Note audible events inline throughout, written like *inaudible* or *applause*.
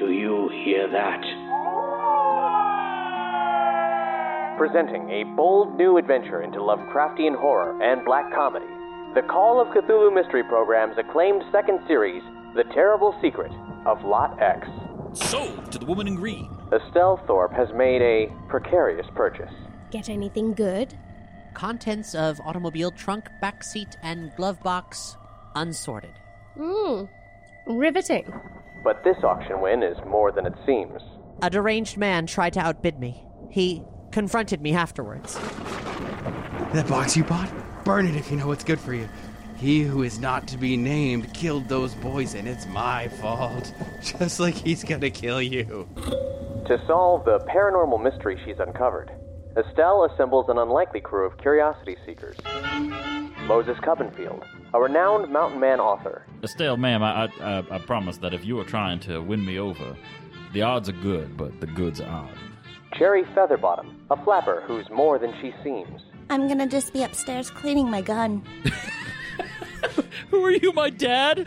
Do you hear that? Presenting a bold new adventure into Lovecraftian horror and black comedy. The Call of Cthulhu Mystery Program's acclaimed second series, The Terrible Secret of Lot X. Sold to the woman in green. Estelle Thorpe has made a precarious purchase. Get anything good? Contents of automobile trunk, back seat, and glove box unsorted. Hmm. Riveting. But this auction win is more than it seems. A deranged man tried to outbid me. He confronted me afterwards. That box you bought? Burn it if you know what's good for you. He who is not to be named killed those boys, and it's my fault. *laughs* Just like he's gonna kill you. To solve the paranormal mystery she's uncovered, Estelle assembles an unlikely crew of curiosity seekers. Moses Cubbenfield, a renowned mountain man author. Estelle, ma'am, I, I, I promise that if you are trying to win me over, the odds are good, but the goods are odd. Cherry Featherbottom, a flapper who's more than she seems. I'm gonna just be upstairs cleaning my gun. *laughs* Who are you, my dad?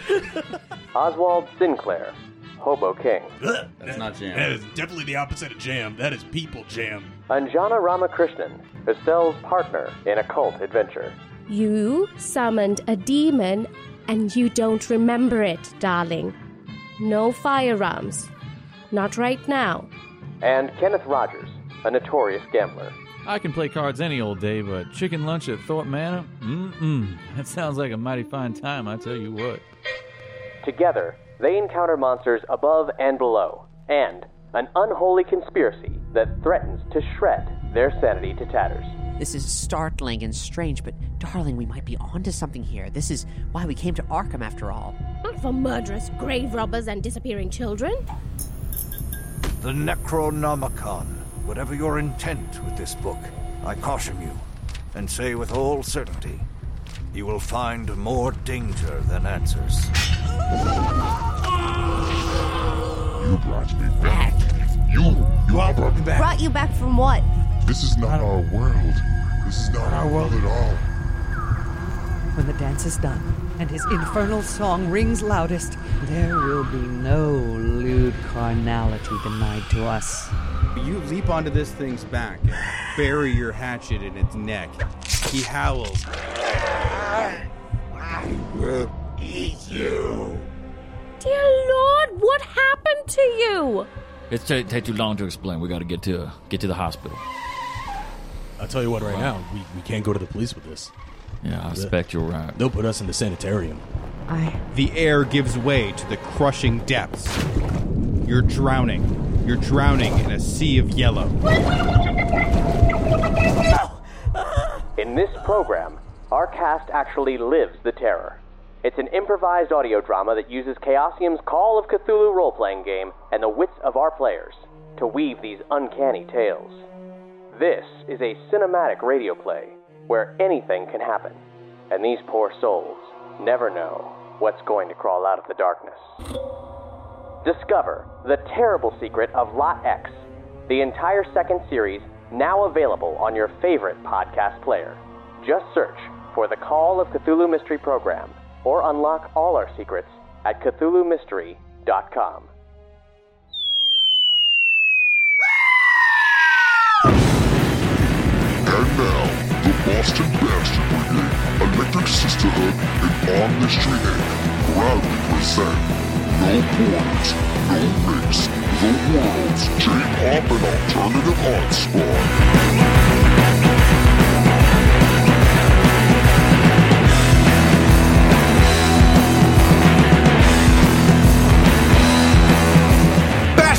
*laughs* Oswald Sinclair, Hobo King. That's not jam. That is definitely the opposite of jam. That is people jam. Anjana Ramakrishnan, Estelle's partner in a cult adventure. You summoned a demon and you don't remember it, darling. No firearms. Not right now. And Kenneth Rogers, a notorious gambler. I can play cards any old day, but chicken lunch at Thorpe Manor? Mm-mm. That sounds like a mighty fine time, I tell you what. Together, they encounter monsters above and below, and an unholy conspiracy that threatens to shred their sanity to tatters. This is startling and strange, but darling, we might be onto something here. This is why we came to Arkham after all. Not for murderous grave robbers and disappearing children. The Necronomicon. Whatever your intent with this book, I caution you, and say with all certainty, you will find more danger than answers. You brought me back. You, you all brought me back. Brought you back from what? This is not our world. This is not our world at all. When the dance is done and his infernal song rings loudest, there will be no lewd carnality denied to us. You leap onto this thing's back and bury your hatchet in its neck. He howls. I will eat you. Dear Lord, what happened to you? It's t- take too long to explain. We got to get to get to the hospital. I'll tell you what, right now, we, we can't go to the police with this. Yeah, I expect you're right. They'll put us in the sanitarium. I. The air gives way to the crushing depths. You're drowning. You're drowning in a sea of yellow. In this program, our cast actually lives the terror. It's an improvised audio drama that uses Chaosium's Call of Cthulhu role playing game and the wits of our players to weave these uncanny tales. This is a cinematic radio play where anything can happen, and these poor souls never know what's going to crawl out of the darkness. Discover the terrible secret of Lot X, the entire second series now available on your favorite podcast player. Just search for the Call of Cthulhu Mystery Program or unlock all our secrets at CthulhuMystery.com. Boston Bastard Brigade, Electric Sisterhood, and On Mystery Inc. proudly present No Borders, No Race, The World's J-Pop and Alternative Art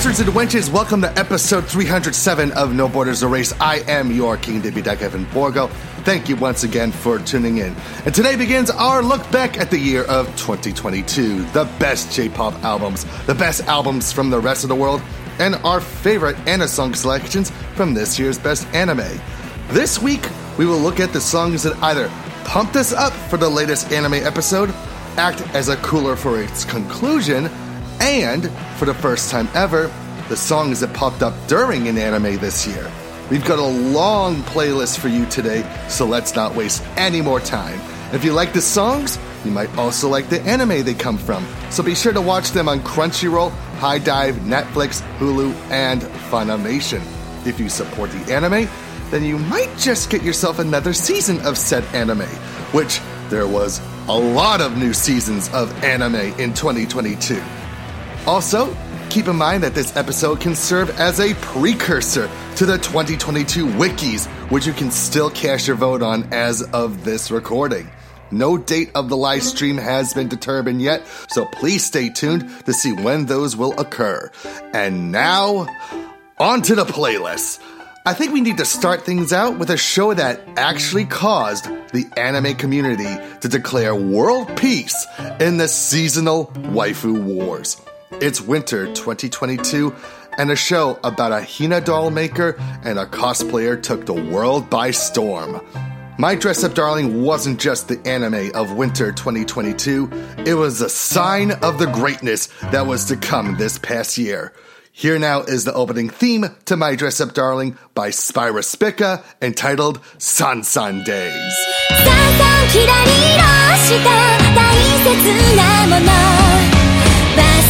Bastards and wenches, welcome to episode 307 of No Borders a Race. I am your King Debbie Duck Evan Borgo. Thank you once again for tuning in. And today begins our look back at the year of 2022. The best J-pop albums, the best albums from the rest of the world, and our favorite anime song selections from this year's best anime. This week, we will look at the songs that either pumped us up for the latest anime episode, act as a cooler for its conclusion, and for the first time ever, the songs that popped up during an anime this year. We've got a long playlist for you today, so let's not waste any more time. If you like the songs, You might also like the anime they come from, so be sure to watch them on Crunchyroll, HIDIVE, Netflix, Hulu, and Funimation. If you support the anime, then you might just get yourself another season of said anime, which there was a lot of new seasons of anime in 2022. Also, keep in mind that this episode can serve as a precursor to the 2022 wikis, which you can still cast your vote on as of this recording. No date of the live stream has been determined yet, so please stay tuned to see when those will occur. And now, on to the playlist. I think we need to start things out with a show that actually caused the anime community to declare world peace in the seasonal waifu wars. It's winter 2022, and a show about a Hina doll maker and a cosplayer took the world by storm. My Dress Up Darling wasn't just the anime of winter 2022, it was a sign of the greatness that was to come this past year. Here now is the opening theme to My Dress Up Darling by Spira Spica entitled Sansan Days.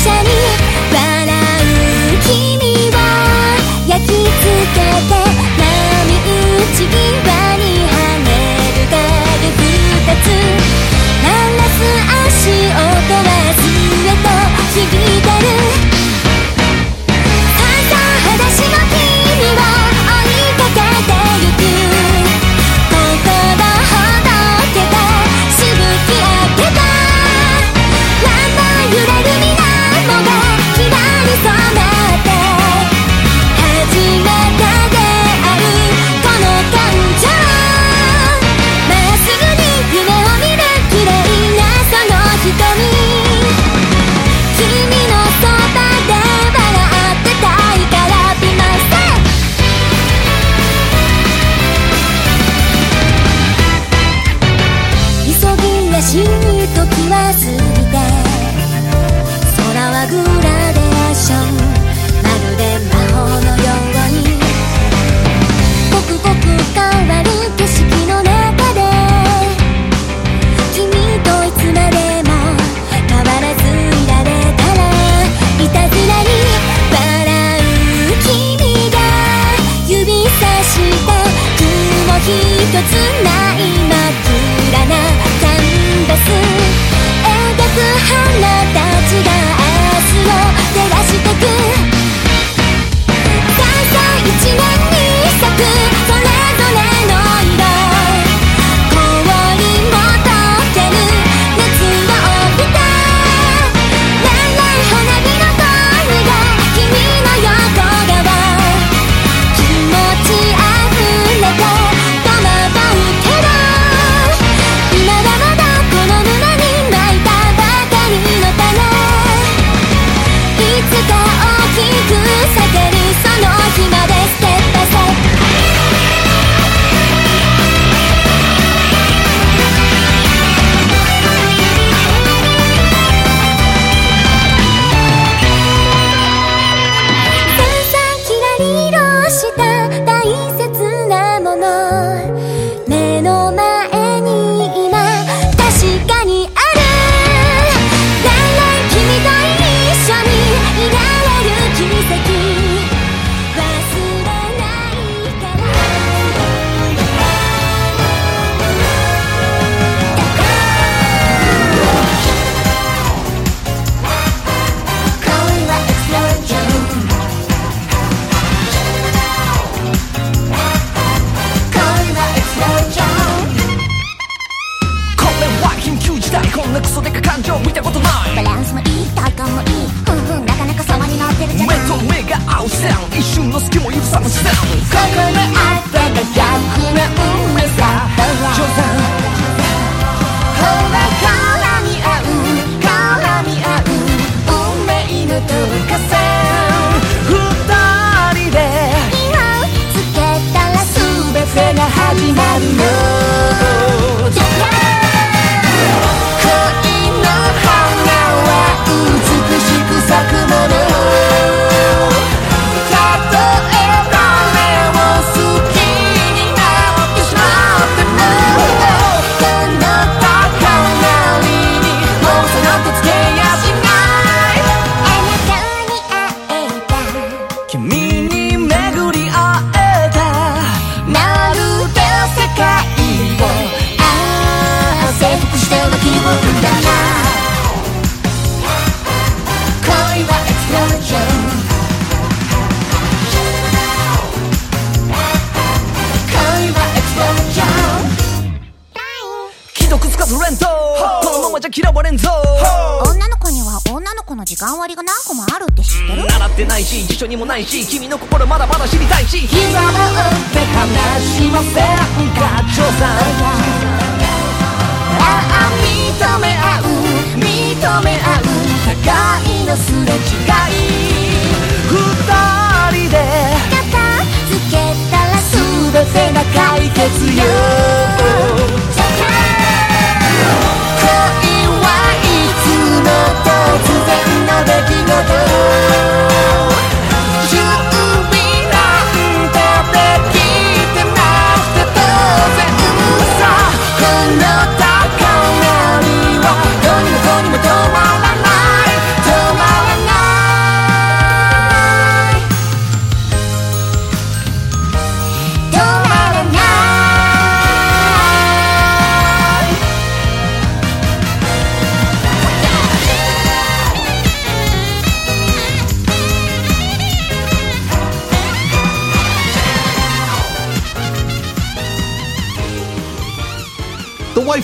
車に笑う君を焼き付けて波打ち際に描く花た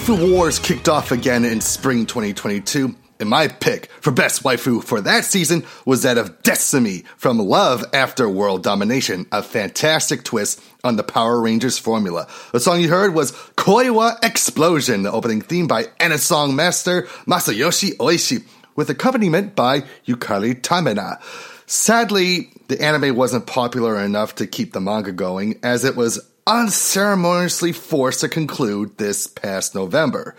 Waifu Wars kicked off again in spring 2022, and my pick for best waifu for that season was that of Desumi from Love After World Domination, a fantastic twist on the Power Rangers formula. The song you heard was Koiwa Explosion, the opening theme by Anison Master Masayoshi Oishi, with accompaniment by Yukari Tamura. Sadly, the anime wasn't popular enough to keep the manga going, as it was unceremoniously forced to conclude this past November.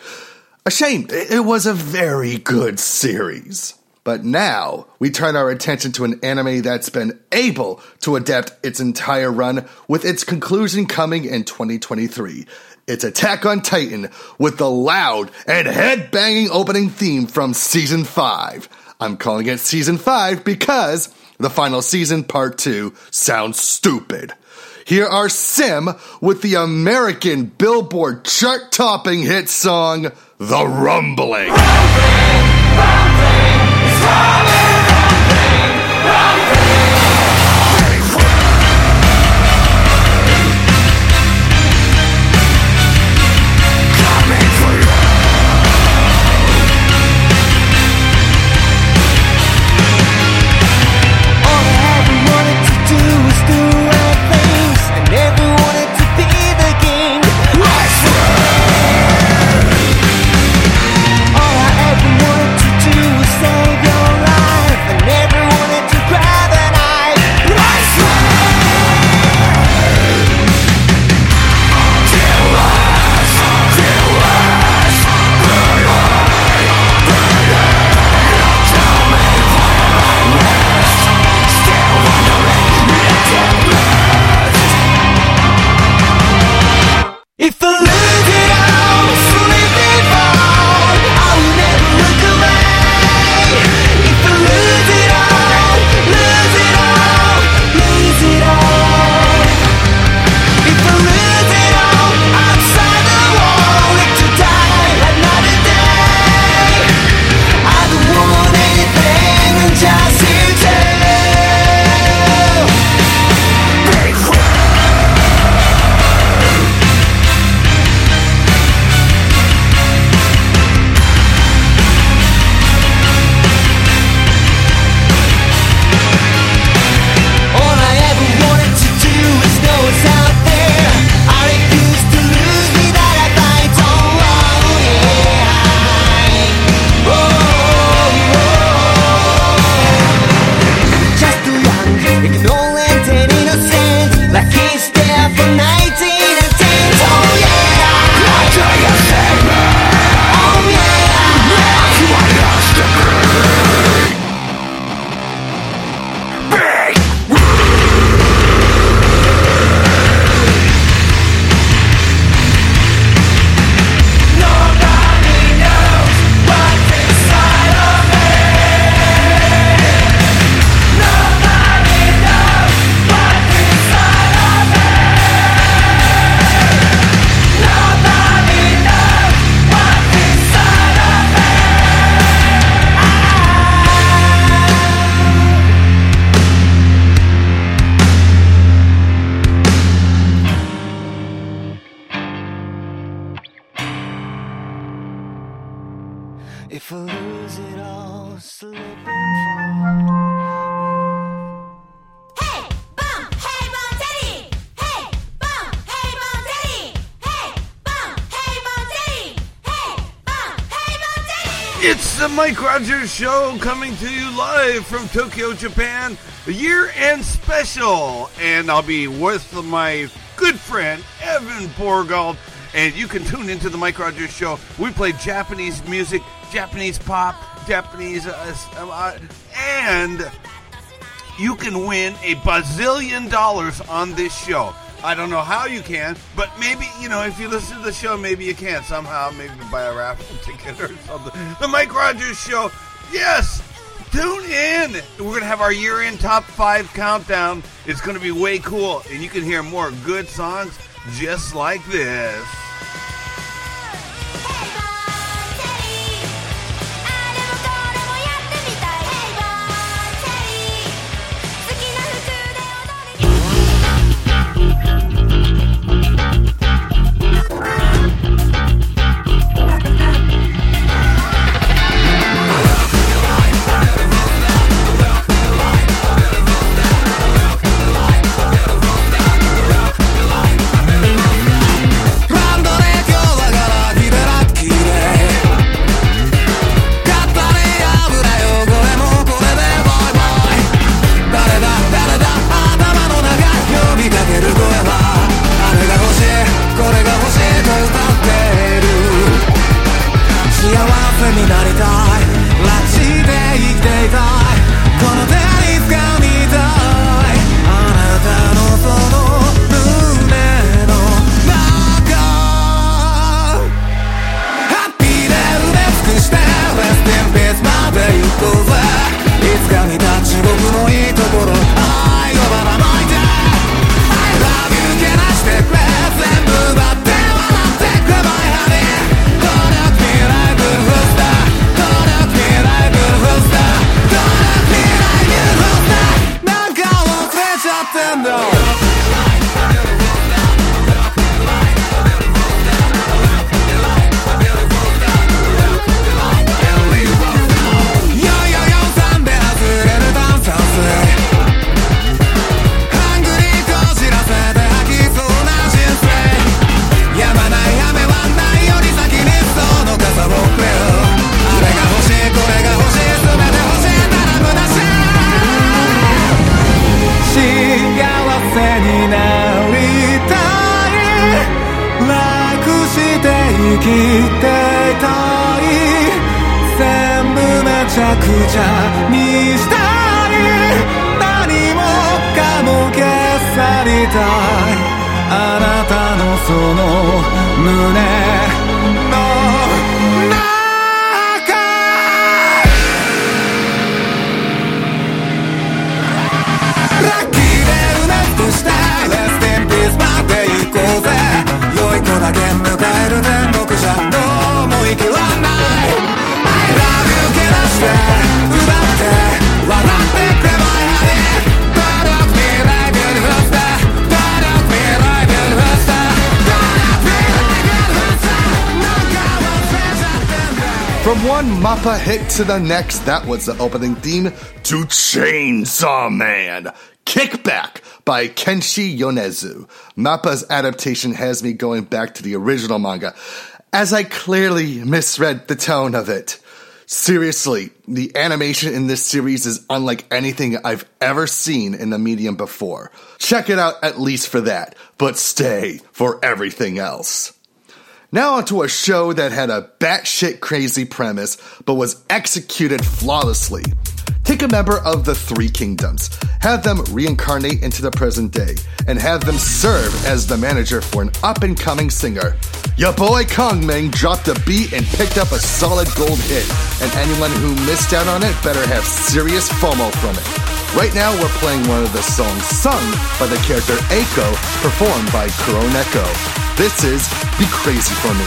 A shame, it was a very good series. But now, we turn our attention to an anime that's been able to adapt its entire run, with its conclusion coming in 2023. It's Attack on Titan, with the loud and head banging opening theme from Season 5. I'm calling it Season 5 because the final season, Part 2, sounds stupid. Here are Sim with the American Billboard chart topping hit song, The Rumbling. All Show coming to you live from Tokyo, Japan, a year end special. And I'll be with my good friend, Evan Borgold. And you can tune into the Mike Rogers Show. We play Japanese music, Japanese pop, Japanese. Uh, uh, and you can win a bazillion dollars on this show. I don't know how you can, but maybe, you know, if you listen to the show, maybe you can somehow, maybe buy a raffle *laughs* ticket or something. The Mike Rogers Show, yes, tune in. We're going to have our year end top five countdown. It's going to be way cool, and you can hear more good songs just like this. To the next, that was the opening theme to Chainsaw Man. Kickback by Kenshi Yonezu. Mappa's adaptation has me going back to the original manga, as I clearly misread the tone of it. Seriously, the animation in this series is unlike anything I've ever seen in the medium before. Check it out at least for that, but stay for everything else. Now onto a show that had a batshit crazy premise, but was executed flawlessly. Take a member of the Three Kingdoms, have them reincarnate into the present day, and have them serve as the manager for an up and coming singer. Your boy Kong Ming dropped a beat and picked up a solid gold hit, and anyone who missed out on it better have serious FOMO from it. Right now, we're playing one of the songs sung by the character Eiko, performed by Kuroneko. This is Be Crazy for Me.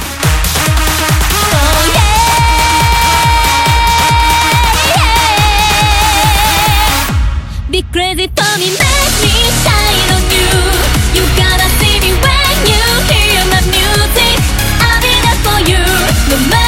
Be crazy for me, make me shine on you. You gotta see me when you hear my music. I'll be there for you, no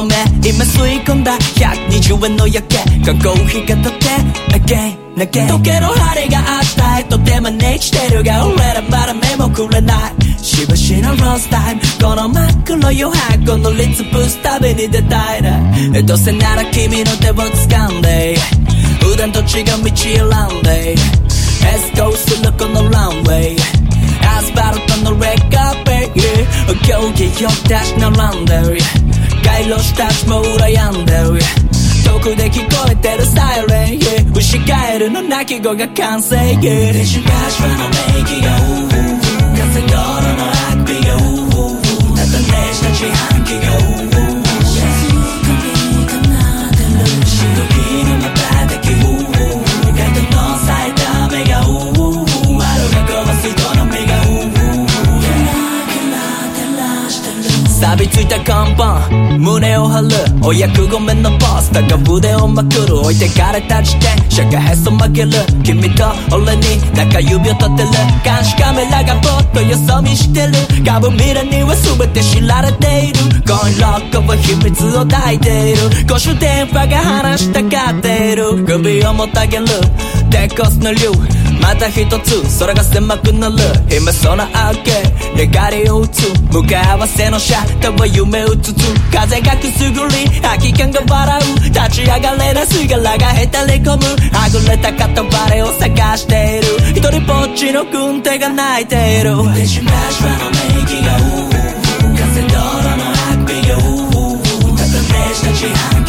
の目今吸い込んだ120円の夜景缶コーヒーが立って again again. 時計の針があったいとてもねしてるが俺らまだ目もくれないしばしのロースタイムこの真っ黒余白のリツブス旅に出たいなどうせなら君の手を掴んで普段と違う道選んでエスコーするこのランウェイアスファルトのレッカーペイ競技よたし並んでる街路したちも羨んでる遠くで聞こえてるサイレン yeah 牛ガエルの鳴き声が完成 yeah 電子ガシュのメイキがウーウーカフェドロのあくびがウーウーたねした自販機が錆びついた看板胸を張るお役御免のボスだが腕をまくる置いてかれた自転車がへそ曲げる君と俺に中指を立てる。監視カメラがぼっとよそ見してる株未来には全て知られている。コインロックは秘密を抱いている。公衆電話が話したがっている。首をもたげる。テコスの竜。また一つ空が狭くなる。今その明け願いを打つ。向かい合わせのシャッターは夢うつつ。風がくすぐり空き缶が笑う。立ち上がれな姿がへたり込む。はぐれた片割れを探している。一人ぼっちの軍手が泣いている。フレッシュマッシュラのメイキが風道路のあくびがウーウーウーただねした自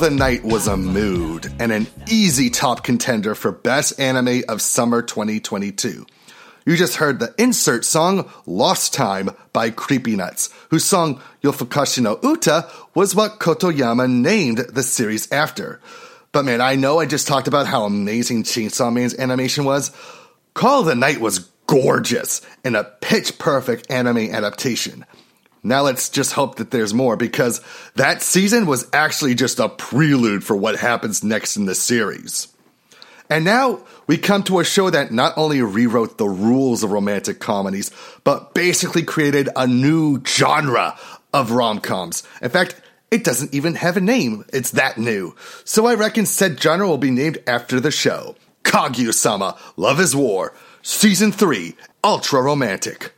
the Night was a mood and an easy top contender for Best Anime of Summer 2022. You just heard the insert song Lost Time by Creepy Nuts, whose song Yofukashi no Uta was what Kotoyama named the series after. But man, I know I just talked about how amazing Chainsaw Man's animation was. Call of the Night was gorgeous and a pitch perfect anime adaptation. Now let's just hope that there's more because that season was actually just a prelude for what happens next in the series. And now we come to a show that not only rewrote the rules of romantic comedies, but basically created a new genre of rom coms. In fact, it doesn't even have a name. It's that new. So I reckon said genre will be named after the show. Kaguya sama, Love is War, Season 3, Ultra Romantic.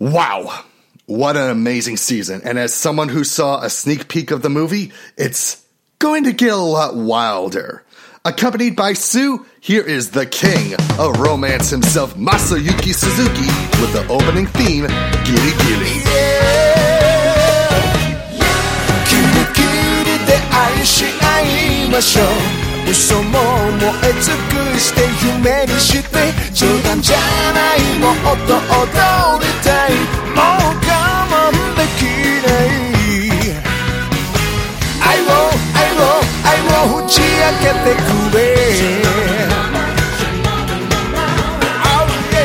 Wow what an amazing season. And as someone who saw a sneak peek of the movie, it's going to get a lot wilder. Accompanied by Suu, here is the king of romance himself, Masayuki Suzuki, with the opening theme, Giri Giri. Yeah, yeah. キリキリで愛し合いましょう嘘も燃え尽くして夢にして冗談じゃないもっと踊りたいもうてくれ。Oh yeah.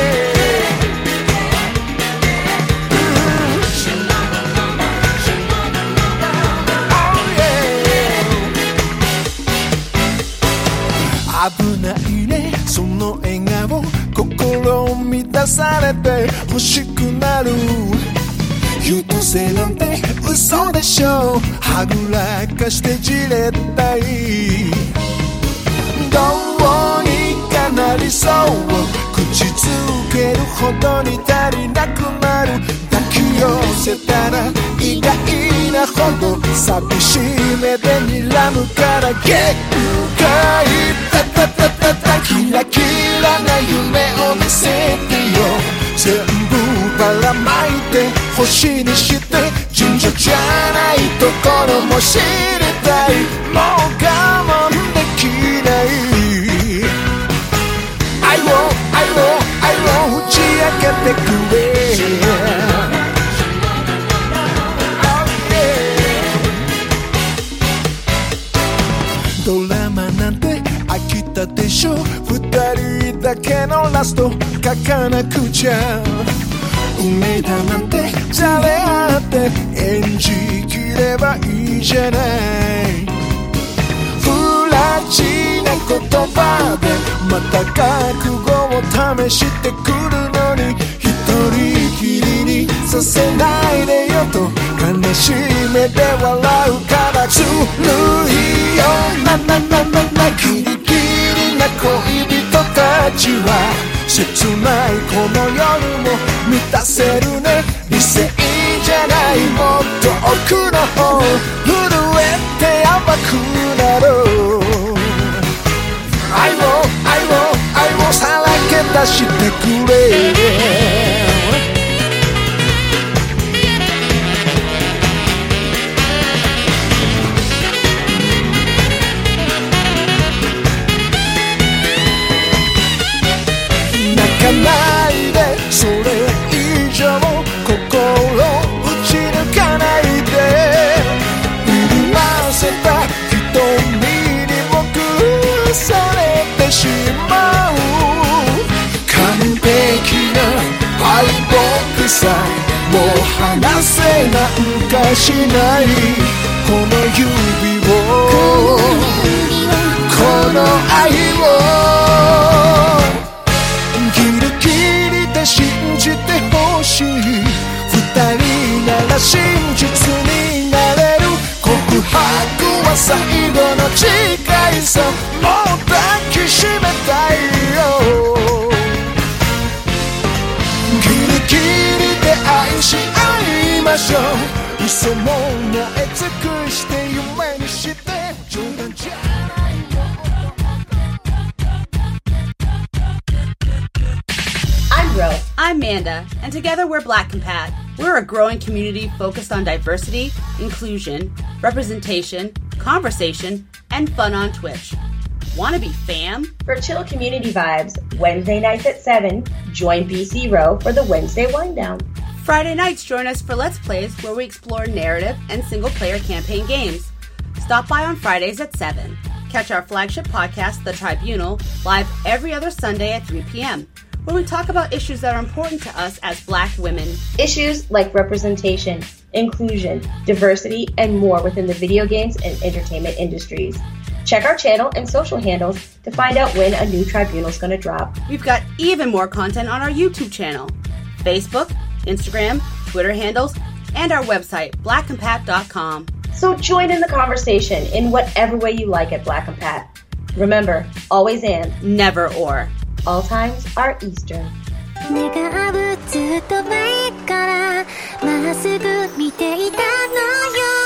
危ないねその笑顔心を満たされて欲しくなる。優等生なんて嘘でしょはぐらかしてじれったい。どうにかなりそう口づけるほどに足りなくなる抱き寄せたら意外なほど寂しい目で睨むから限界タタタタタキラキラな夢を見せてよ全部ばらまいて星にして順序じゃないところも知りたいもう我慢てくれ。ドラマなんて飽きたでしょ二人だけのラスト。書かなくちゃ運命だなんてざれ合って。演じきればいいじゃない。不らちな言葉で。また覚悟を試してくるの。に一人きりにさせないでよと悲しい目で笑うからずるいよなななななキリキリな恋人たちは切ないこの夜も満たせるね理性じゃないもっと奥の方震えて甘くなろう出してくれ。泣かない敗北さもう離せなんかしない。この指を。この愛を。ギリギリで信じてほしい。二人なら真実になれる。告白は最後の誓いさ。ましょう嘘もない尽くして夢にして冗談じゃないよ I'm Ro. I'm Manda, and together we're Black Compat. We're a growing community focused on diversity, inclusion, representation, conversation, and fun on Twitch. Want to be fam? For chill community vibes, Wednesday nights at 7, join BC Row for the Wednesday Wind Down. Friday nights, join us for Let's Plays where we explore narrative and single player campaign games. Stop by on Fridays at 7. Catch our flagship podcast, The Tribunal, live every other Sunday at 3 p.m., where we talk about issues that are important to us as black women. Issues like representation, inclusion, diversity, and more within the video games and entertainment industries. Check our channel and social handles to find out when a new tribunal is going to drop. We've got even more content on our YouTube channel, Facebook, Instagram, Twitter handles, and our website, blackandpat.com. So join in the conversation in whatever way you like at Black and Pat. Remember, always and, never or. All times are Eastern. 願うずっと前からまっすぐ見ていたのよ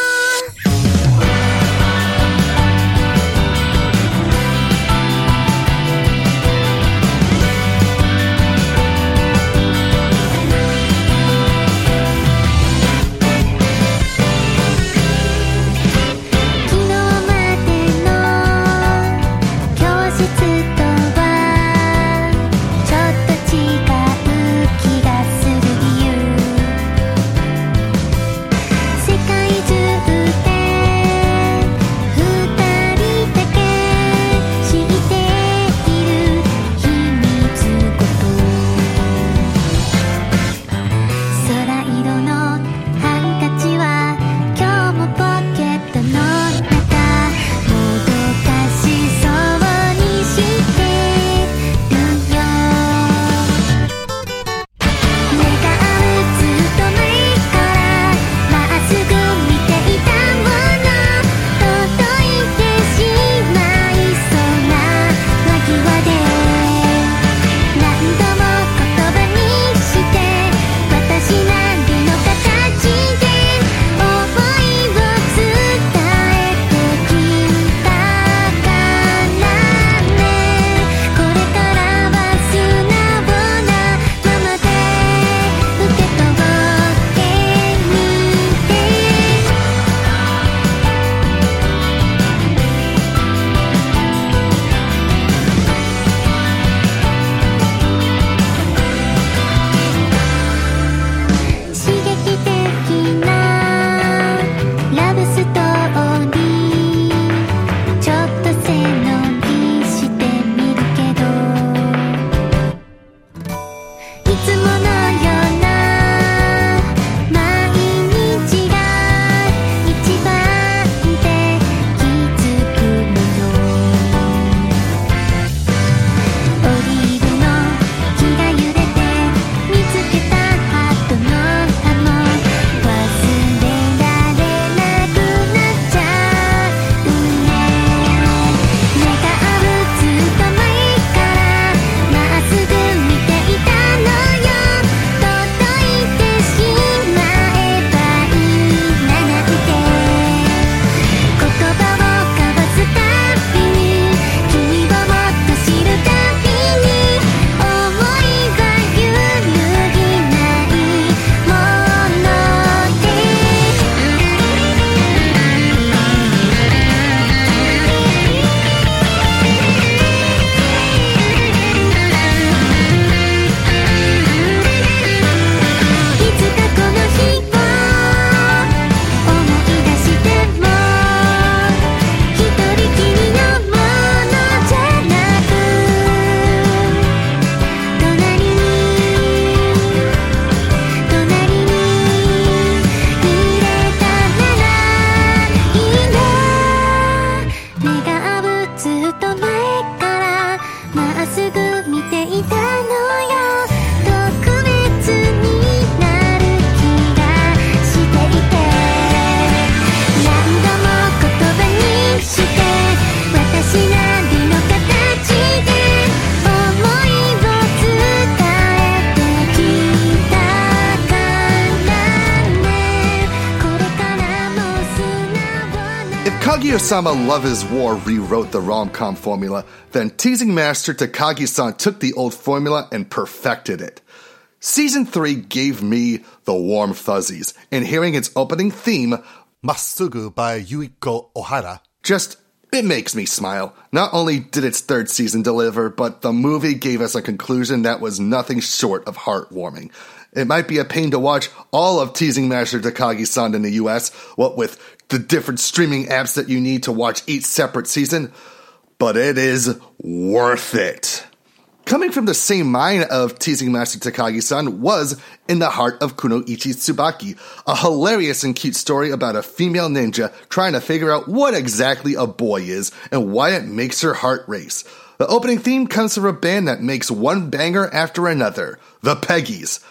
Midsummer Lovers War rewrote the rom com formula, then teasing master Takagi san took the old formula and perfected it. Season 3 gave me the warm fuzzies, and hearing its opening theme, Massugu by Yuiko Ohara, just it makes me smile. Not only did its third season deliver, but the movie gave us a conclusion that was nothing short of heartwarming. It might be a pain to watch all of Teasing Master Takagi san in the US, what with the different streaming apps that you need to watch each separate season, but it is worth it. Coming from the same mind of teasing Master Takagi san was In the Heart of Kunoichi Tsubaki, a hilarious and cute story about a female ninja trying to figure out what exactly a boy is and why it makes her heart race. The opening theme comes from a band that makes one banger after another, the Peggies.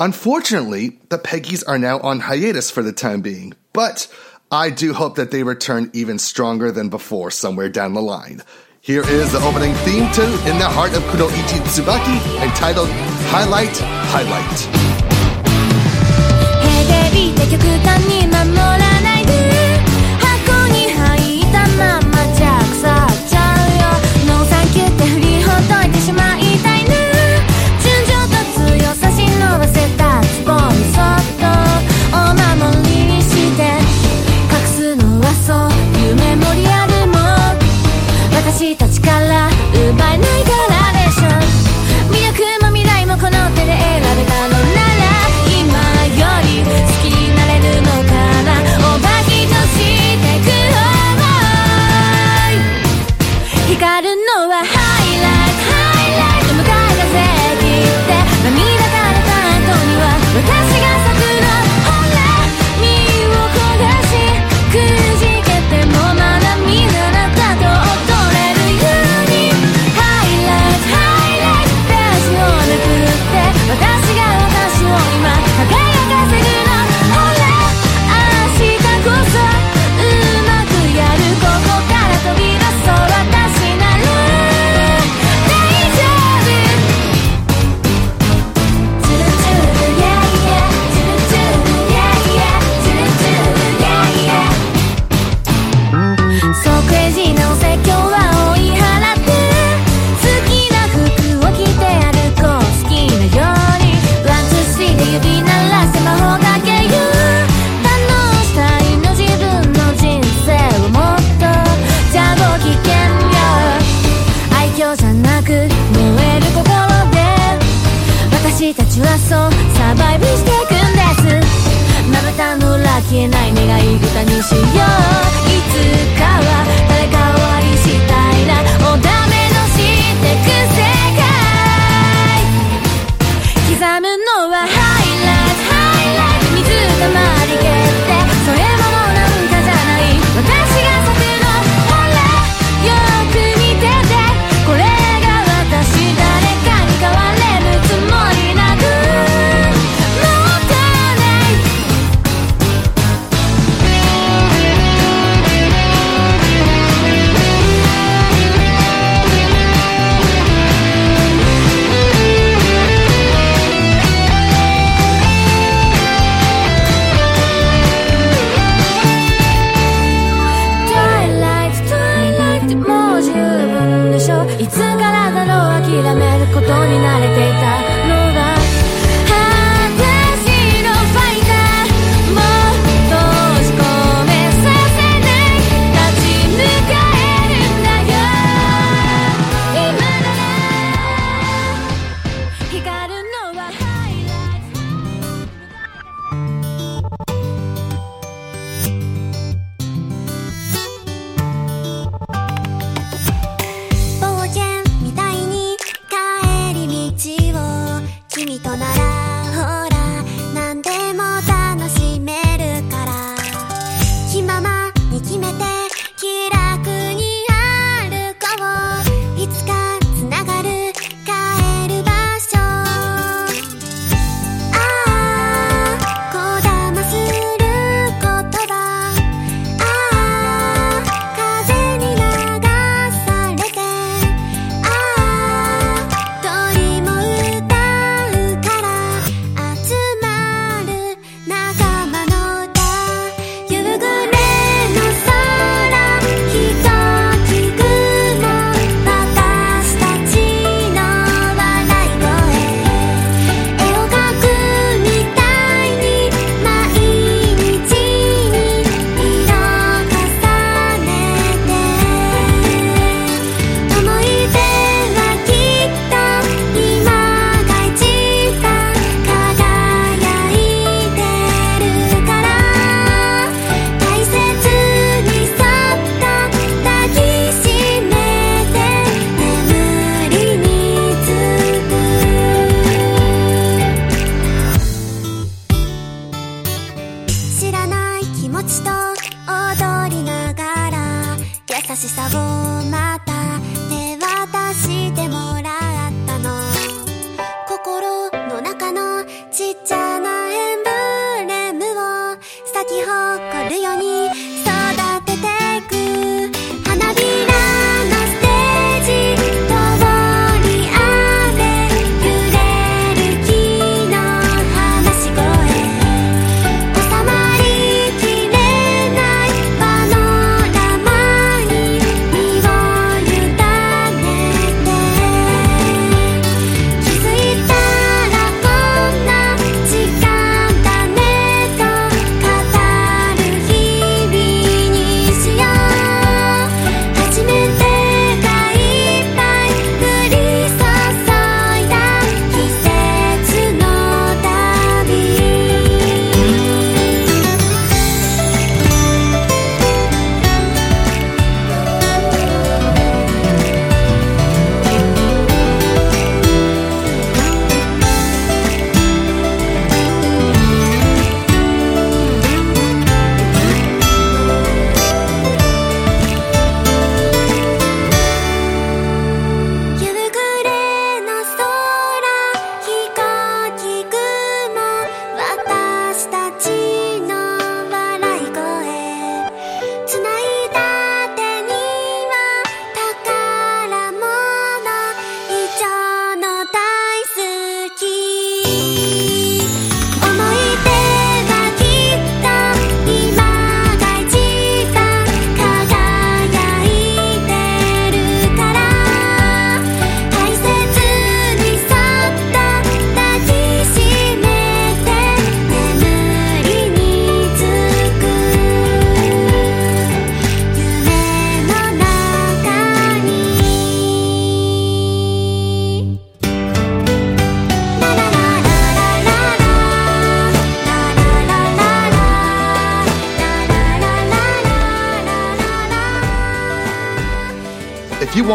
Unfortunately, the Peggies are now on hiatus for the time being, but I do hope that they return even stronger than before somewhere down the line. Here is the opening theme to In the Heart of Kunoichi Tsubaki entitled Highlight Highlight.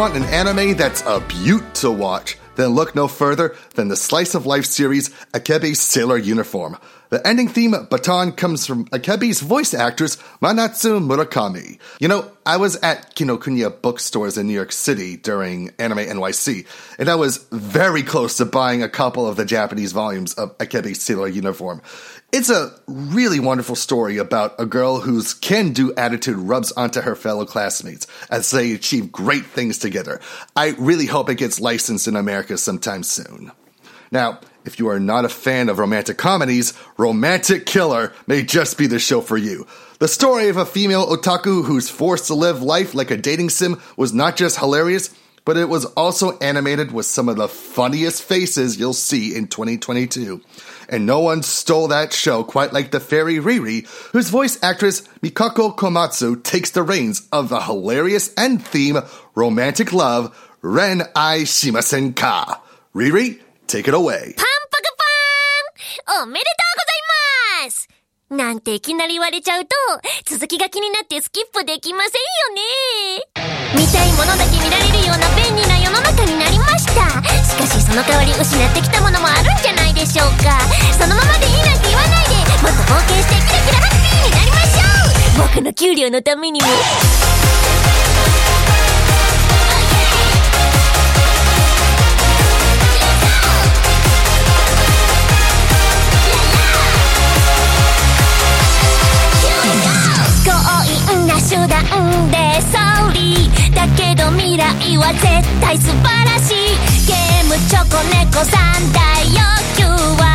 Want an anime that's a beaut to watch, then look no further than the slice of life series Akebi's Sailor Uniform. The ending theme, Baton, comes from Akebi's voice actress, Manatsu Murakami. You know, I was at Kinokuniya bookstores in New York City during Anime NYC, and I was very close to buying a couple of the Japanese volumes of Akebi's Sailor Uniform. It's a really wonderful story about a girl whose can do attitude rubs onto her fellow classmates as they achieve great things together. I really hope it gets licensed in America sometime soon. Now, if you are not a fan of romantic comedies, Romantic Killer may just be the show for you. The story of a female otaku who's forced to live life like a dating sim was not just hilarious, but it was also animated with some of the funniest faces you'll see in 2022. And no one stole that show quite like the fairy Riri, whose voice actress Mikako Komatsu takes the reins of the hilarious end theme Romantic Love Ren Ai Shimasen Ka. Riri, take it away. おめでとうございます なんていきなり言われちゃうと、続きが気になってスキップできませんよね。見たいものだけ見られるような便利な世の中になりました。しかしその代わり失ってきたものもあるんじゃないでしょうか。そのままでいいなんて言わないで、もっと冒険してキラキラハッピーになりましょう僕の給料のためにも。手段で総理だけど未来は絶対素晴らしい。ゲームチョコ猫三大欲求は。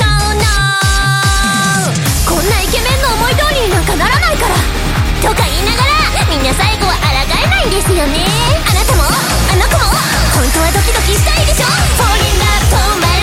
No No こんなイケメンの思い通りになんかならないから。とか言いながらみんな最後は抗えないんですよね。あなたもあの子も本当はドキドキしたいでしょ。Fall in love 止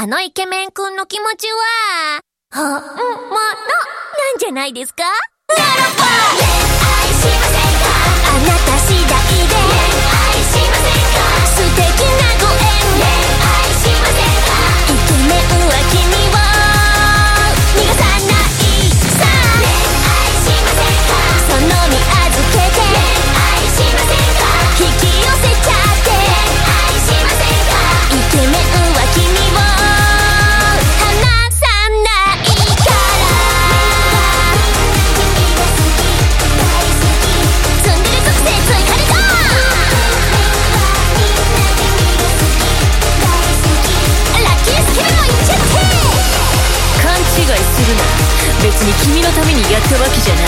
あのイケメンくんの気持ちは本物なんじゃないですかならば別に君のためにやったわけじゃない。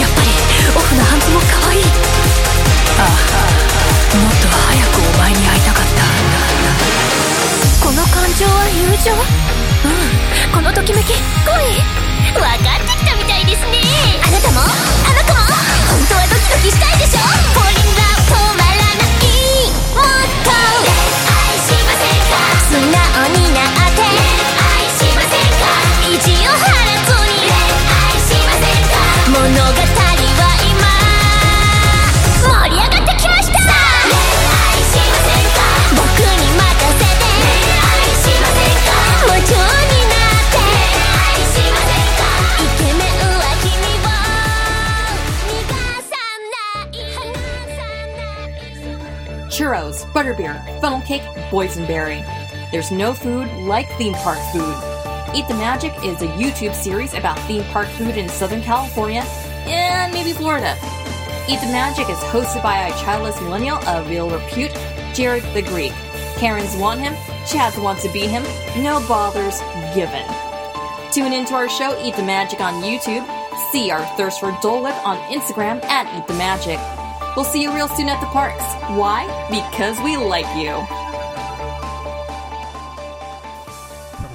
やっぱりオフのハンズも可愛い。ああもっと早くお前に会いたかった。この感情は友情？うん。このときめき？恋。分かってきたみたいですね。あなたも？あの子も？本当はドキドキしたいでしょ？boysenberry. There's no food like theme park food. Eat the Magic is a YouTube series about theme park food in Southern California and maybe Florida. Eat the Magic is hosted by a childless millennial of real repute, Jared the Greek. Karens want him, Chad wants to be him, no bothers given. Tune into our show Eat the Magic on YouTube. See our thirst for Dole Whip on Instagram at Eat the Magic. We'll see you real soon at the parks. Why? Because we like you.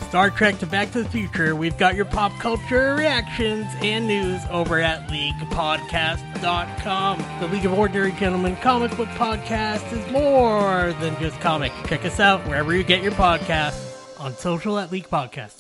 Star Trek to Back to the Future, we've got your pop culture reactions and news over at leaguepodcast.com. The League of Ordinary Gentlemen comic book podcast is more than just comic. Check us out wherever you get your podcasts on social at League Podcast.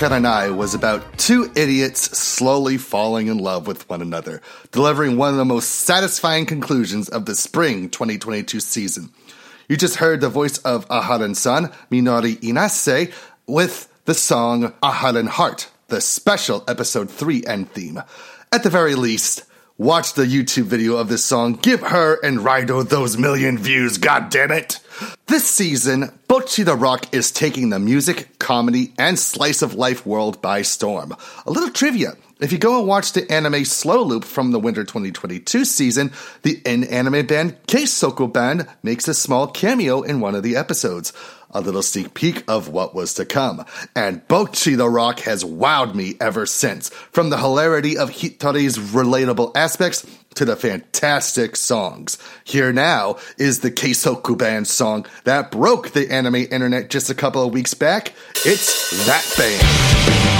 Karanai was about two idiots slowly falling in love with one another, delivering one of the most satisfying conclusions of the spring 2022 season. You just heard the voice of Aharen san, Minori Inase, with the song Aharen Heart, the special episode 3 end theme. At the very least, watch the YouTube video of this song, give her and Raido those million views, God damn it! This season, Bocchi the Rock is taking the music comedy, and slice of life world by storm. A little trivia. If you go and watch the anime Slow Loop from the winter 2022 season, the in anime band K Band makes a small cameo in one of the episodes a little sneak peek of what was to come. And Bocchi the Rock has wowed me ever since, from the hilarity of Hitori's relatable aspects to the fantastic songs. Here now is the Kessoku Band song that broke the anime internet just a couple of weeks back. It's that band.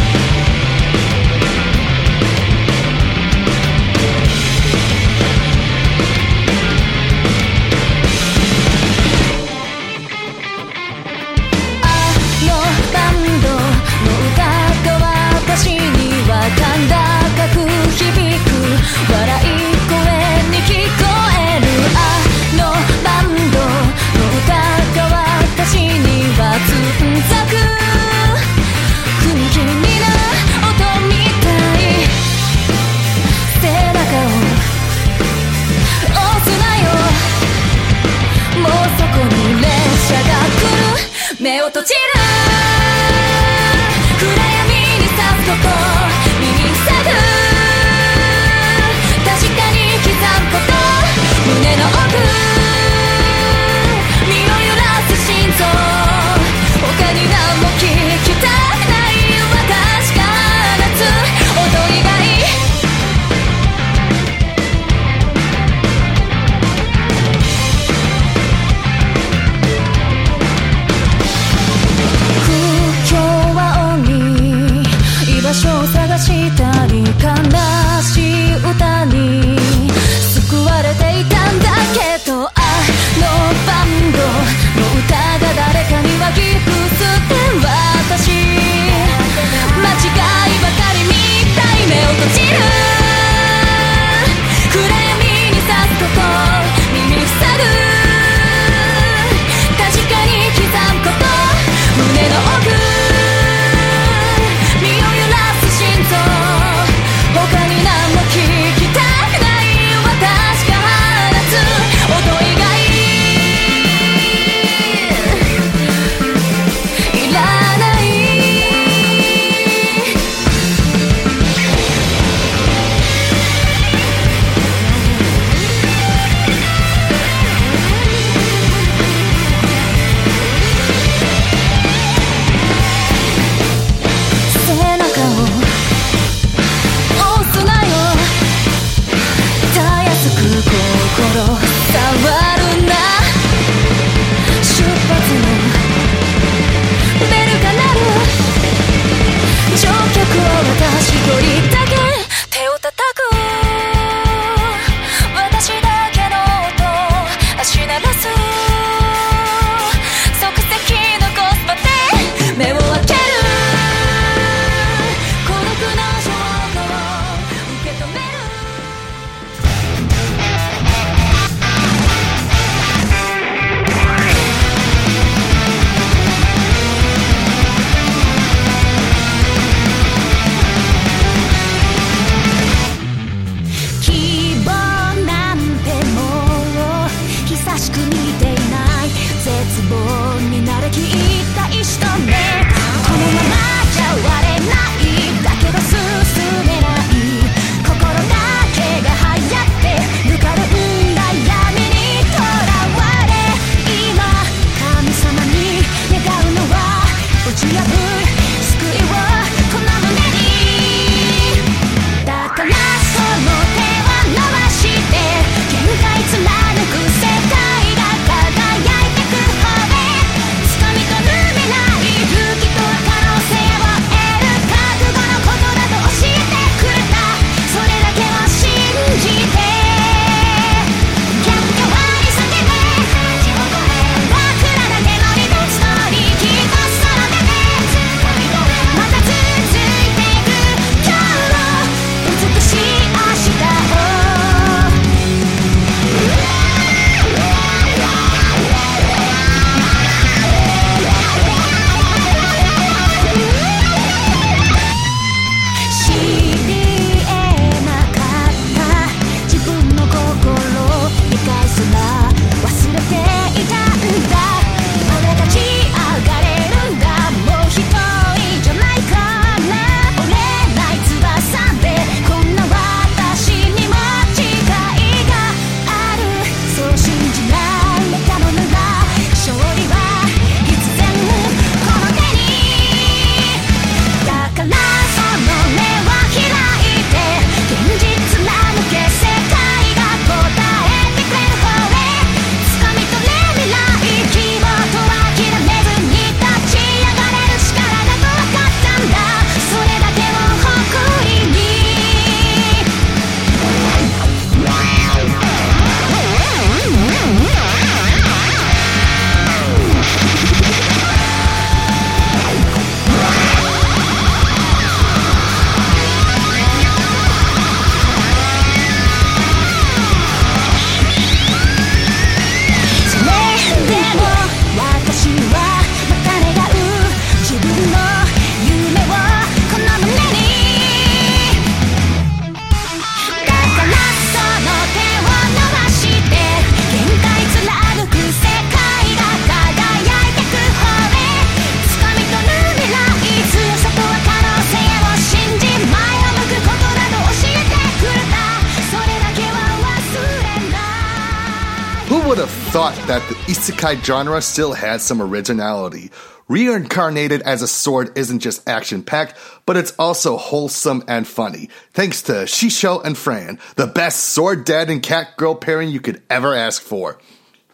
Thought that the isekai genre still had some originality? Reincarnated as a sword isn't just action packed, but it's also wholesome and funny. Thanks to Shisho and Fran, the best sword dad and cat girl pairing you could ever ask for.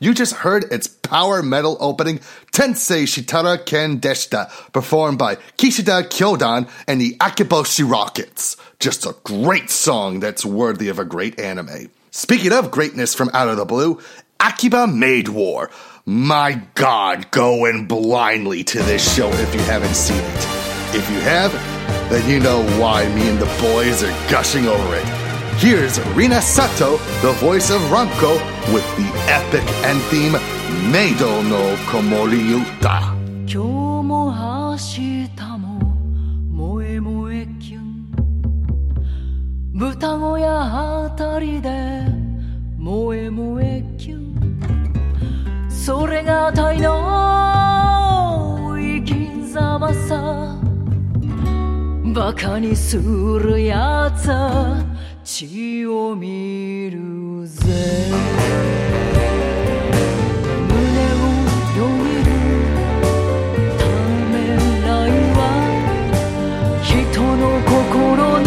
You just heard its power metal opening, Tensei Shitara Ken Deshita, performed by Kishida Kyodan and the Akeboshi Rockets. Just a great song that's worthy of a great anime. Speaking of greatness from out of the blue, Akiba Maid War. My God, go in blindly to this show if you haven't seen it. If you have, then you know why me and the boys are gushing over it. Here's Rina Sato, the voice of Ranko, with the epic end theme Meido no Komori それがタイの生き様さ。バカにするやつは血を見るぜ。胸をよぎるためらいは人の心の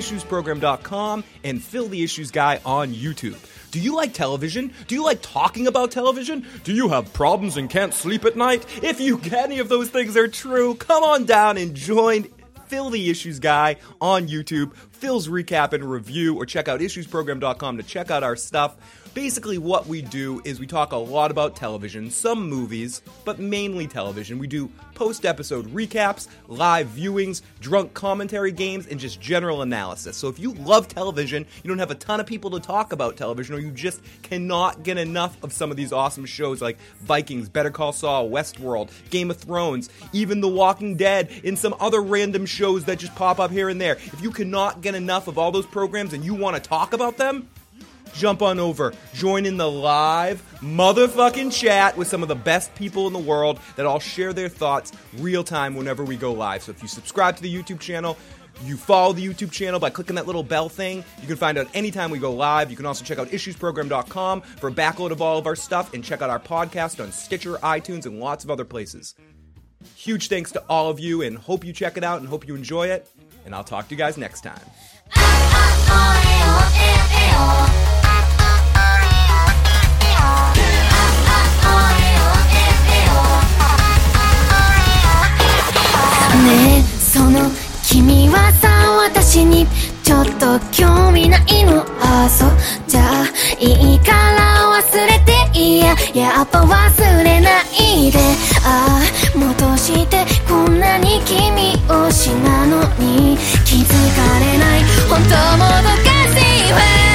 IssuesProgram.com and Phil the Issues Guy on YouTube. Do you like television? Do you like talking about television? Do you have problems and can't sleep at night? If you any of those things are true, come on down and join Phil the Issues Guy on YouTube, Phil's recap and review, or check out issuesprogram.com to check out our stuff. Basically, what we do is we talk a lot about television, some movies, but mainly television. We do post episode recaps, live viewings, drunk commentary games, and just general analysis. So if you love television, you don't have a ton of people to talk about television, or you just cannot get enough of some of these awesome shows like Vikings, Better Call Saul, Westworld, Game of Thrones, even The Walking Dead, and some other random shows that just pop up here and there. If you cannot get enough of all those programs and you want to talk about them, jump on over, join in the live motherfucking chat with some of the best people in the world that all share their thoughts real time whenever we go live. So if you subscribe to the YouTube channel, you follow the YouTube channel by clicking that little bell thing. You can find out anytime we go live. You can also check out issuesprogram.com for a backload of all of our stuff and check out our podcast on Stitcher, iTunes, and lots of other places. Huge thanks to all of you and hope you check it out and hope you enjoy it. And I'll talk to you guys next time. ね。その君はさ私にちょっと興味ないの。あそう。じゃあいいから忘れていや。やっぱ忘れないで。ああ戻してこんなに君推しなのに。気づかれない。本当もどかしいわ。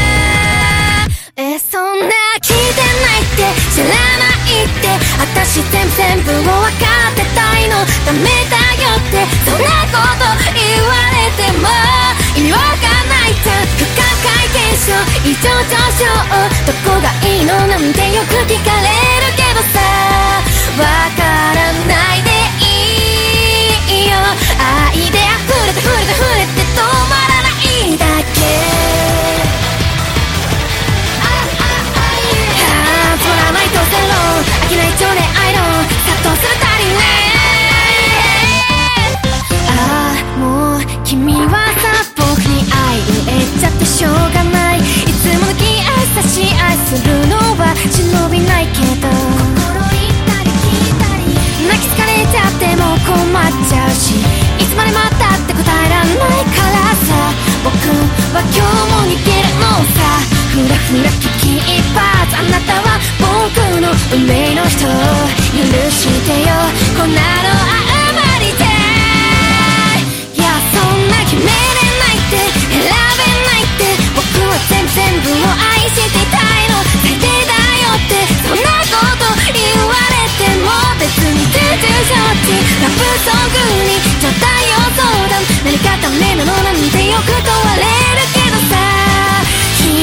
知らないって私全部全部を分かってたいの。ダメだよってそんなこと言われても。意味わかんないじゃん。不可解現象。異常上昇。どこがいいのなんてよく聞かれるけどさ。わからないでいいよ。愛で溢れて溢れて溢れて止まらないだけ。ないとゼロ飽きない情熱愛の殺到するたりねああもう君はさ僕に愛植えちゃってしょうがないいつもの気合差し愛するのは忍びないけど。心言ったり聞いたり泣き疲れちゃっても困っちゃうしいつまで待ったって答えらんないからさ。僕は今日も逃げるのさ。ふらふら危機一髪あなたは僕の運命の人許してよこんなのあんまりでいやそんな決めれないって選べないって僕は全部全部を愛していたいの。最低だよってそんなこと言われても別に重々承知ラブソングに状態を相談。何かダメなのなんてよく問われる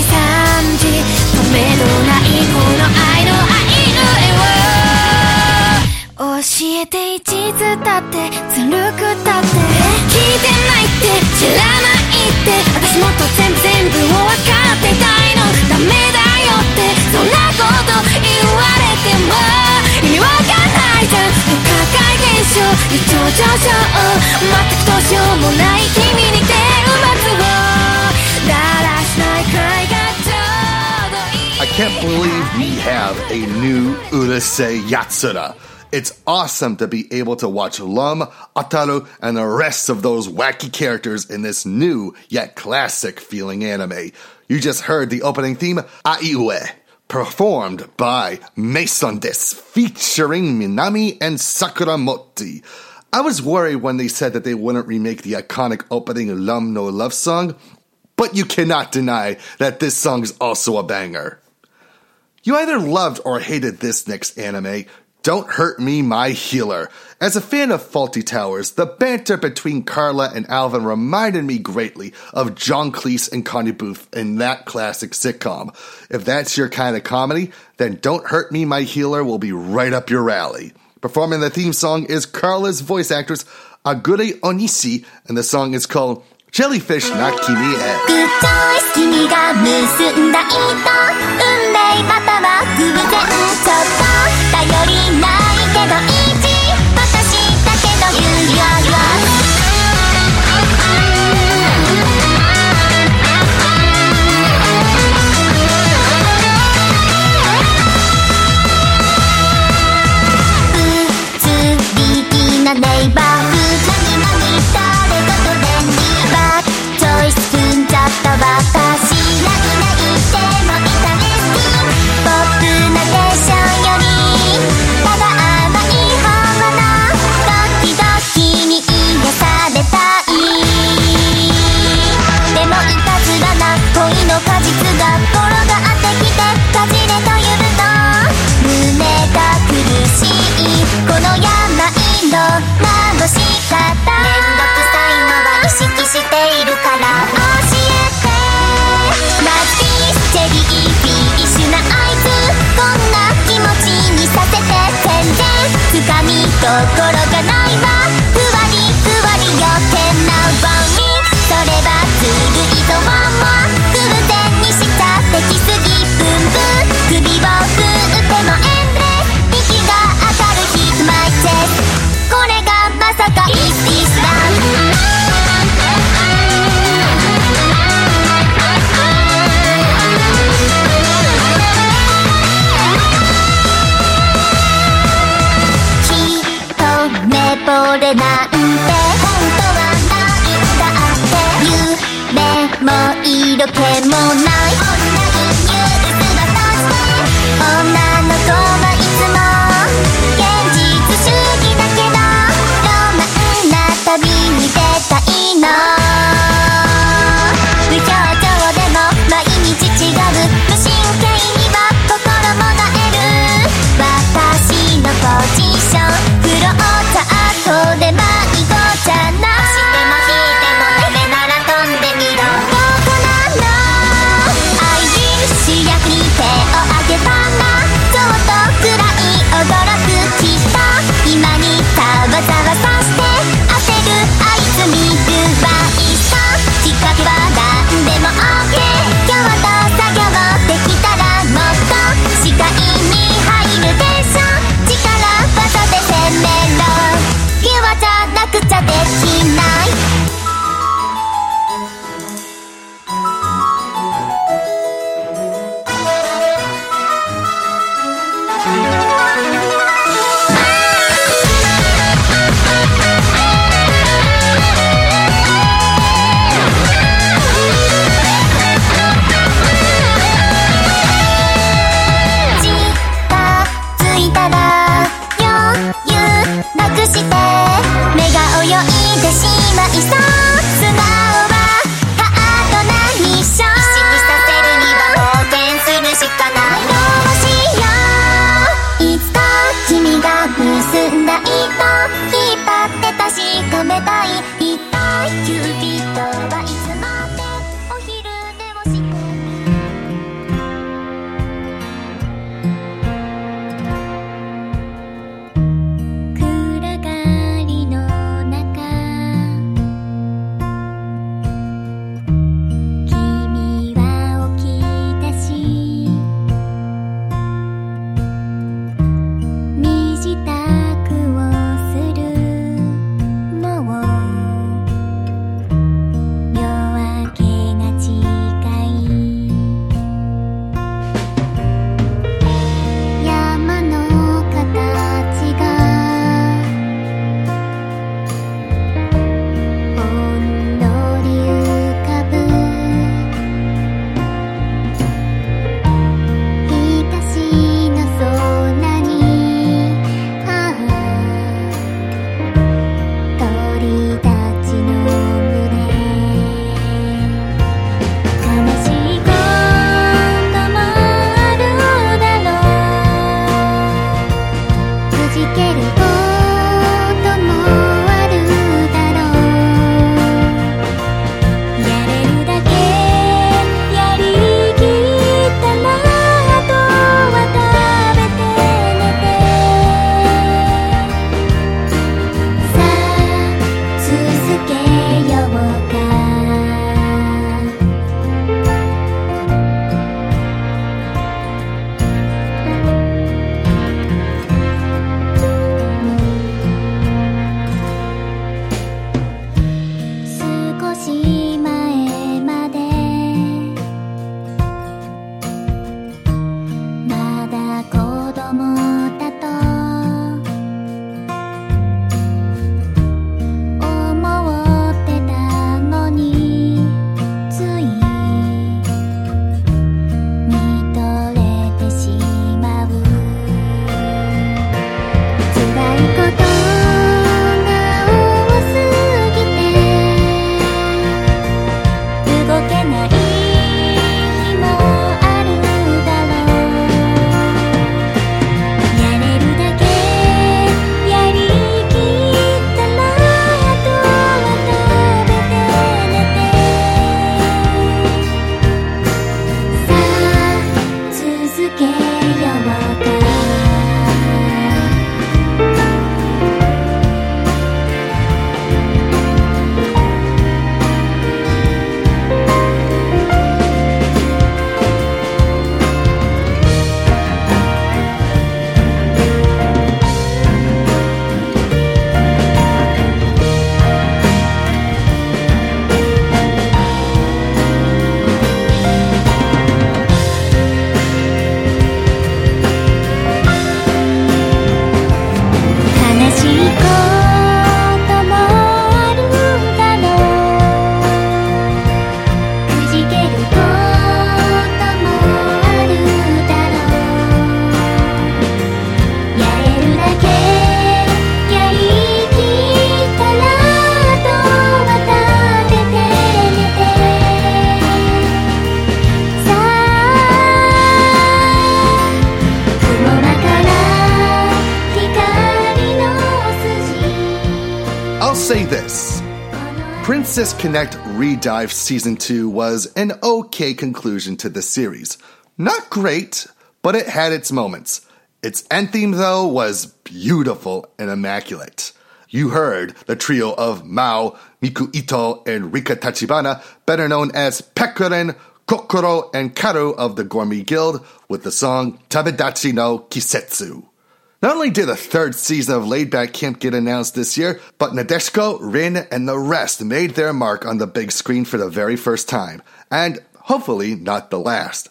止めどないこの愛の愛の絵を教えて一途だってずるくだって聞いてないって知らないって私もっと全部全部を分かってたいの。ダメだよってそんなこと言われても意味わかんないじゃん。不可解現象異常上昇。全くどうしようもない君に手を can't believe we have a new Urusei Yatsura. It's awesome to be able to watch Lum, Ataru, and the rest of those wacky characters in this new yet classic feeling anime. You just heard the opening theme, Aiue, performed by MAISONdes, featuring Minami and Sakura Moti. I was worried when they said that they wouldn't remake the iconic opening Lum No Love song, but you cannot deny that this song is also a banger. You either loved or hated this next anime. Don't Hurt Me, My Healer. As a fan of Fawlty Towers, the banter between Carla and Alvin reminded me greatly of John Cleese and Connie Booth in that classic sitcom. If that's your kind of comedy, then Don't Hurt Me, My Healer will be right up your alley. Performing the theme song is Carla's voice actress Aguri Onishi, and the song is called Jellyfish na Kimi ないパパは偶然。ちょっと頼りないけどいい度まぶめんどくさいのは意識しているから。教えて。ラッピースチェリーフィッシュなあいつ。こんな気持ちにさせて全然。つかみどころがないわ。色計もない女にして女の子はいつも現実主義だけどどマな旅に出たいの Connect Redive Season 2 was an okay conclusion to the series. Not great, but it had its moments. Its end theme, though, was beautiful and immaculate. You heard the trio of Mao, Miku Ito, and Rika Tachibana, better known as Pecorine, Kokoro, and Karyl of the Gourmet Guild, with the song Tabidachi no Kisetsu. Not only did the third season of Laid Back Camp get announced this year, but Nadeshiko, Rin, and the rest made their mark on the big screen for the very first time, and hopefully not the last.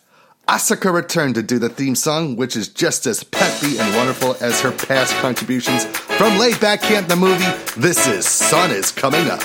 Asaka returned to do the theme song, which is just as peppy and wonderful as her past contributions from Laid Back Camp the movie. This is Sun is Coming Up.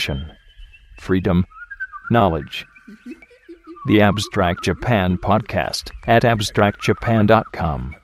passion, freedom, knowledge. The Abstract Japan Podcast at abstractjapan.com.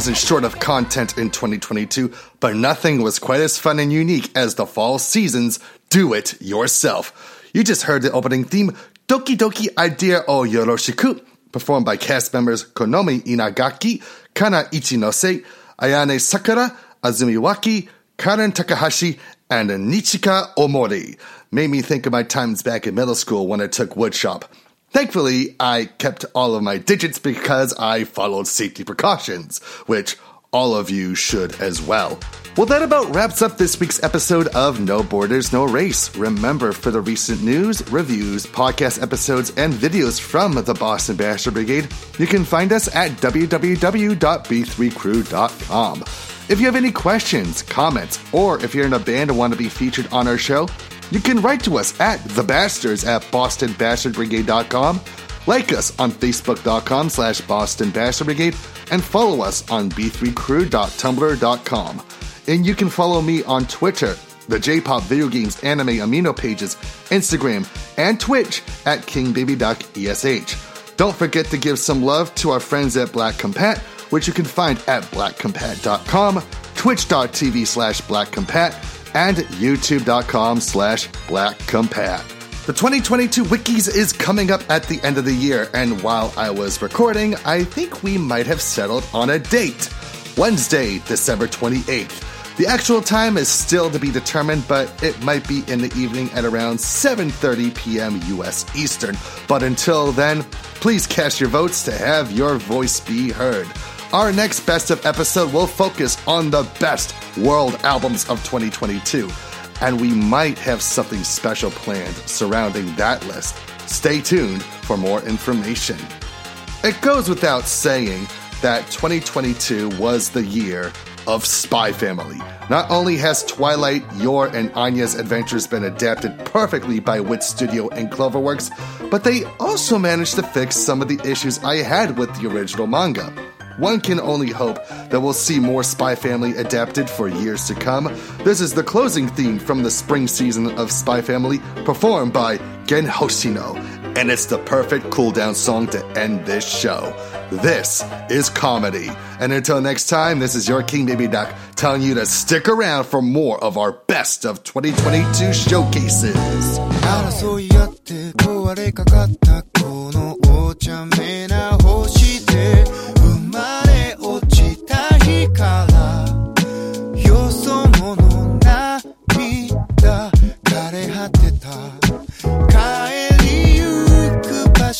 wasn't short of content in 2022, but nothing was quite as fun and unique as the fall season's Do It Yourself. You just heard the opening theme, Doki Doki Idea o Yoroshiku, performed by cast members Konomi Inagaki, Kana Ichinose, Ayane Sakura, Azumi Waki, Karen Takahashi, and Nichika Omori. Made me think of my times back in middle school when I took woodshop. Thankfully, I kept all of my digits because I followed safety precautions, which all of you should as well. Well, that about wraps up this week's episode of No Borders, No Race. Remember, for the recent news, reviews, podcast episodes, and videos from the Boston Bastard Brigade, you can find us at www.b3crew.com. If you have any questions, comments, or if you're in a band and want to be featured on our show, you can write to us at thebastards at bostonbastardbrigade.com, like us on facebook.com slash Boston Bastard Brigade, and follow us on b3crew.tumblr.com. And you can follow me on Twitter, the J-pop video games anime amino pages, Instagram, and Twitch at KingBabyDuckESH. Don't forget to give some love to our friends at Black Compat, which you can find at blackcompat.com, twitch.tv slash blackcompat, and youtube.com slash blackcompat. The 2022 Wikis is coming up at the end of the year, and while I was recording, I think we might have settled on a date. Wednesday, December 28th. The actual time is still to be determined, but it might be in the evening at around 7:30 p.m. US Eastern. But until then, please cast your votes to have your voice be heard. Our next best of episode will focus on the best world albums of 2022, and we might have something special planned surrounding that list. Stay tuned for more information. It goes without saying that 2022 was the year of Spy Family. Not only has Twilight, Yor, and Anya's adventures been adapted perfectly by Wit Studio and Cloverworks, but they also managed to fix some of the issues I had with the original manga. One can only hope that we'll see more Spy Family adapted for years to come. This is the closing theme from the spring season of Spy Family, performed by Gen Hoshino, and it's the perfect cooldown song to end this show. This is comedy. And until next time, this is your King Baby Duck telling you to stick around for more of our best of 2022 showcases. 争い合って壊れかかったこのお茶目な星で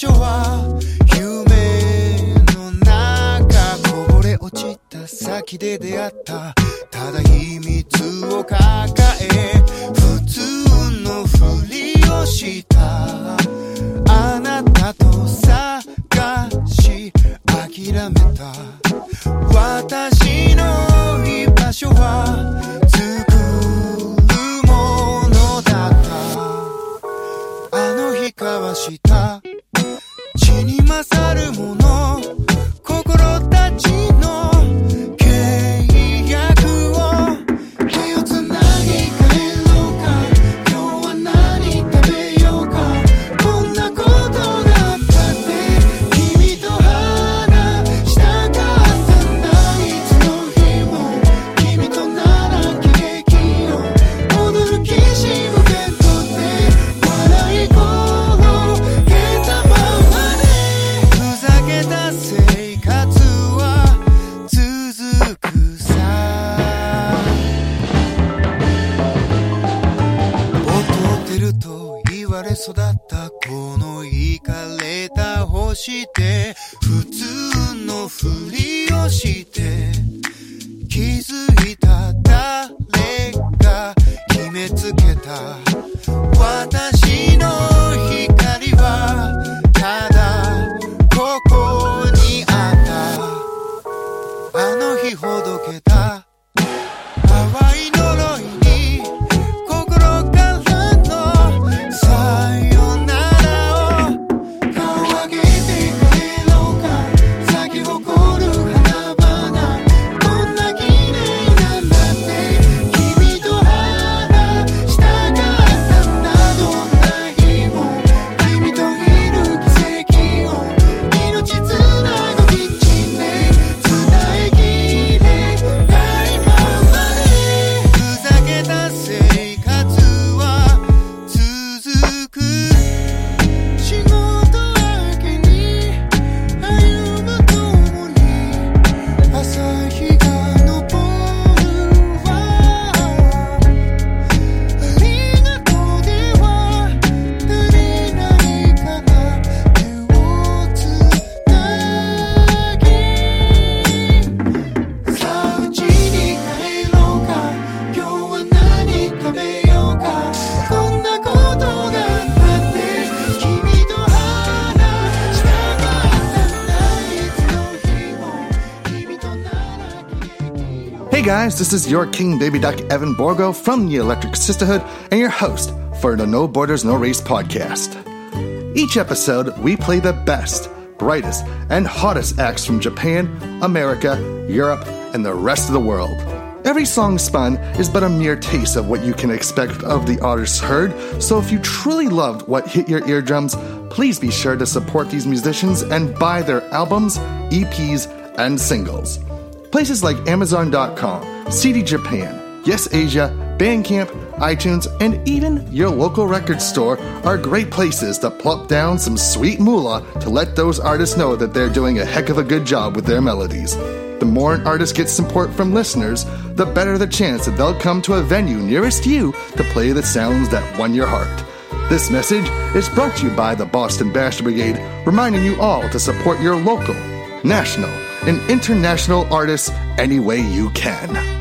所は夢の中こぼれ落ちた先で出会った。ただ秘密を抱え普通のふりをした。あなたと探し諦めた私の居場所は作るものだったあの日交わした。に勝るもの。心たちの she did. This is your King Baby Duck Evan Borgo from the Electric Sisterhood and your host for the No Borders No Race podcast. Each episode, we play the best, brightest, and hottest acts from Japan, America, Europe, and the rest of the world. Every song spun is but a mere taste of what you can expect of the artists heard, so if you truly loved what hit your eardrums, please be sure to support these musicians and buy their albums, EPs, and singles. Places like Amazon.com, CD Japan, Yes Asia, Bandcamp, iTunes, and even your local record store are great places to plop down some sweet moolah to let those artists know that they're doing a heck of a good job with their melodies. The more an artist gets support from listeners, the better the chance that they'll come to a venue nearest you to play the sounds that won your heart. This message is brought to you by the Boston Bastard Brigade, reminding you all to support your local, national, and international artists any way you can.